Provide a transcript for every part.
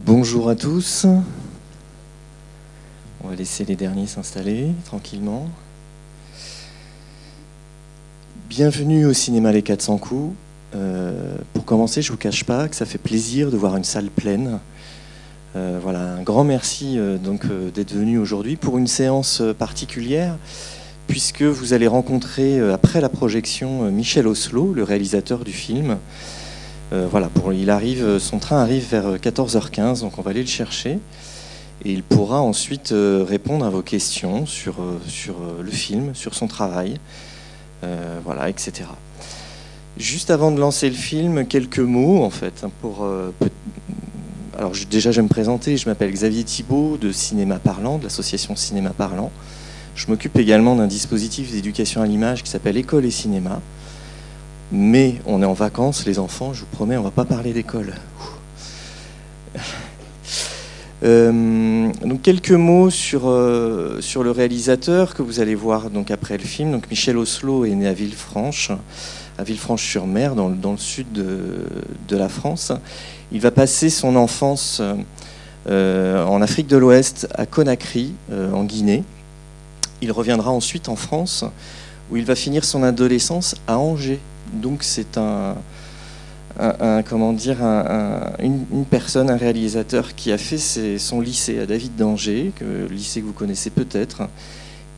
Bonjour à tous. On va laisser les derniers s'installer tranquillement. Bienvenue au cinéma Les 400 coups. Euh, pour commencer, je ne vous cache pas que ça fait plaisir de voir une salle pleine. Euh, voilà, un grand merci euh, donc d'être venu aujourd'hui pour une séance particulière, puisque vous allez rencontrer après la projection Michel Oslo, le réalisateur du film. Voilà, pour, il arrive, son train arrive vers 14h15, donc on va aller le chercher. Et il pourra ensuite répondre à vos questions sur, le film, sur son travail, voilà, etc. Juste avant de lancer le film, quelques mots en fait. Hein, pour, euh, alors déjà, je vais me présenter. Je m'appelle Xavier Thibault de Cinéma Parlant, de l'association Cinéma Parlant. Je m'occupe également d'un dispositif d'éducation à l'image qui s'appelle École et Cinéma. Mais on est en vacances, les enfants, je vous promets, on ne va pas parler d'école. Euh, donc quelques mots sur, euh, sur le réalisateur que vous allez voir donc après le film. Donc Michel Oslo est né à Villefranche à Villefranche-sur-Mer, dans, le sud de, la France. Il va passer son enfance euh, en Afrique de l'Ouest, à Conakry, en Guinée. Il reviendra ensuite en France, où il va finir son adolescence à Angers. Donc c'est un, comment dire, une, personne, un réalisateur qui a fait son lycée à David d'Angers, lycée que vous connaissez peut-être,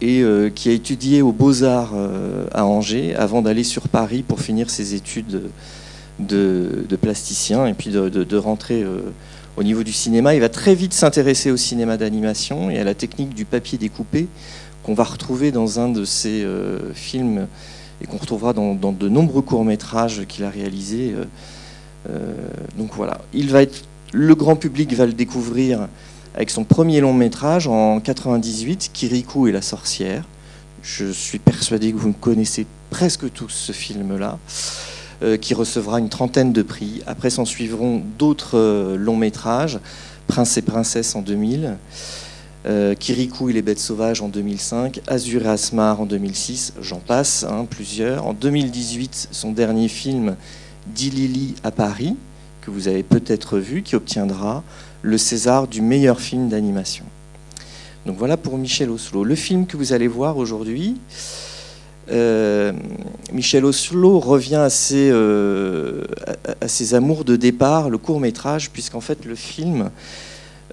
et euh, qui a étudié aux Beaux-Arts euh, à Angers avant d'aller sur Paris pour finir ses études de, plasticien et puis de, rentrer euh, au niveau du cinéma. Il va très vite s'intéresser au cinéma d'animation et à la technique du papier découpé qu'on va retrouver dans un de ses films et qu'on retrouvera dans, de nombreux courts-métrages qu'il a réalisés. donc voilà, il va être, le grand public va le découvrir avec son premier long métrage en 98, Kirikou et la sorcière. Je suis persuadé que vous connaissez presque tous ce film-là, euh, qui recevra une trentaine de prix. Après s'en suivront d'autres euh, longs métrages, Prince et Princesse en 2000, euh, Kirikou et les bêtes sauvages en 2005, Azur et Asmar en 2006, j'en passe, hein, plusieurs. En 2018, son dernier film, Dilili à Paris, que vous avez peut-être vu, qui obtiendra le César du meilleur film d'animation. Donc voilà pour Michel Oslo. Le film que vous allez voir aujourd'hui, euh, Michel Oslo revient à ses, euh, à ses, amours de départ, le court métrage, puisqu'en fait le film,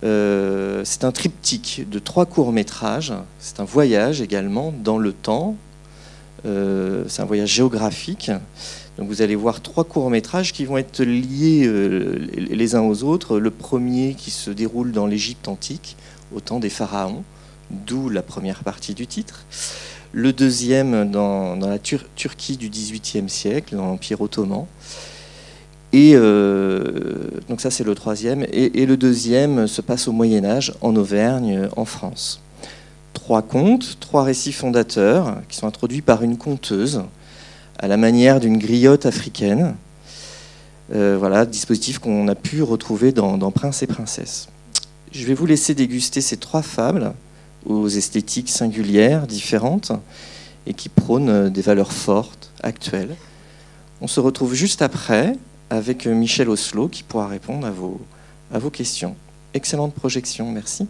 euh, c'est un triptyque de trois courts métrages. C'est un voyage également dans le temps. c'est un voyage géographique. Donc vous allez voir trois courts-métrages qui vont être liés euh, les uns aux autres. Le premier qui se déroule dans l'Égypte antique, au temps des pharaons, d'où la première partie du titre. Le deuxième dans, la Turquie du XVIIIe siècle, dans l'Empire ottoman. Et euh, donc ça c'est le troisième. Et, le deuxième se passe au Moyen Âge, en Auvergne, en France. Trois contes, trois récits fondateurs qui sont introduits par une conteuse à la manière d'une griotte africaine. Euh, voilà, dispositif qu'on a pu retrouver dans, Prince et Princesse. Je vais vous laisser déguster ces trois fables aux esthétiques singulières, différentes, et qui prônent des valeurs fortes, actuelles. On se retrouve juste après avec Michel Oslo qui pourra répondre à vos, à vos questions. Excellente projection, merci.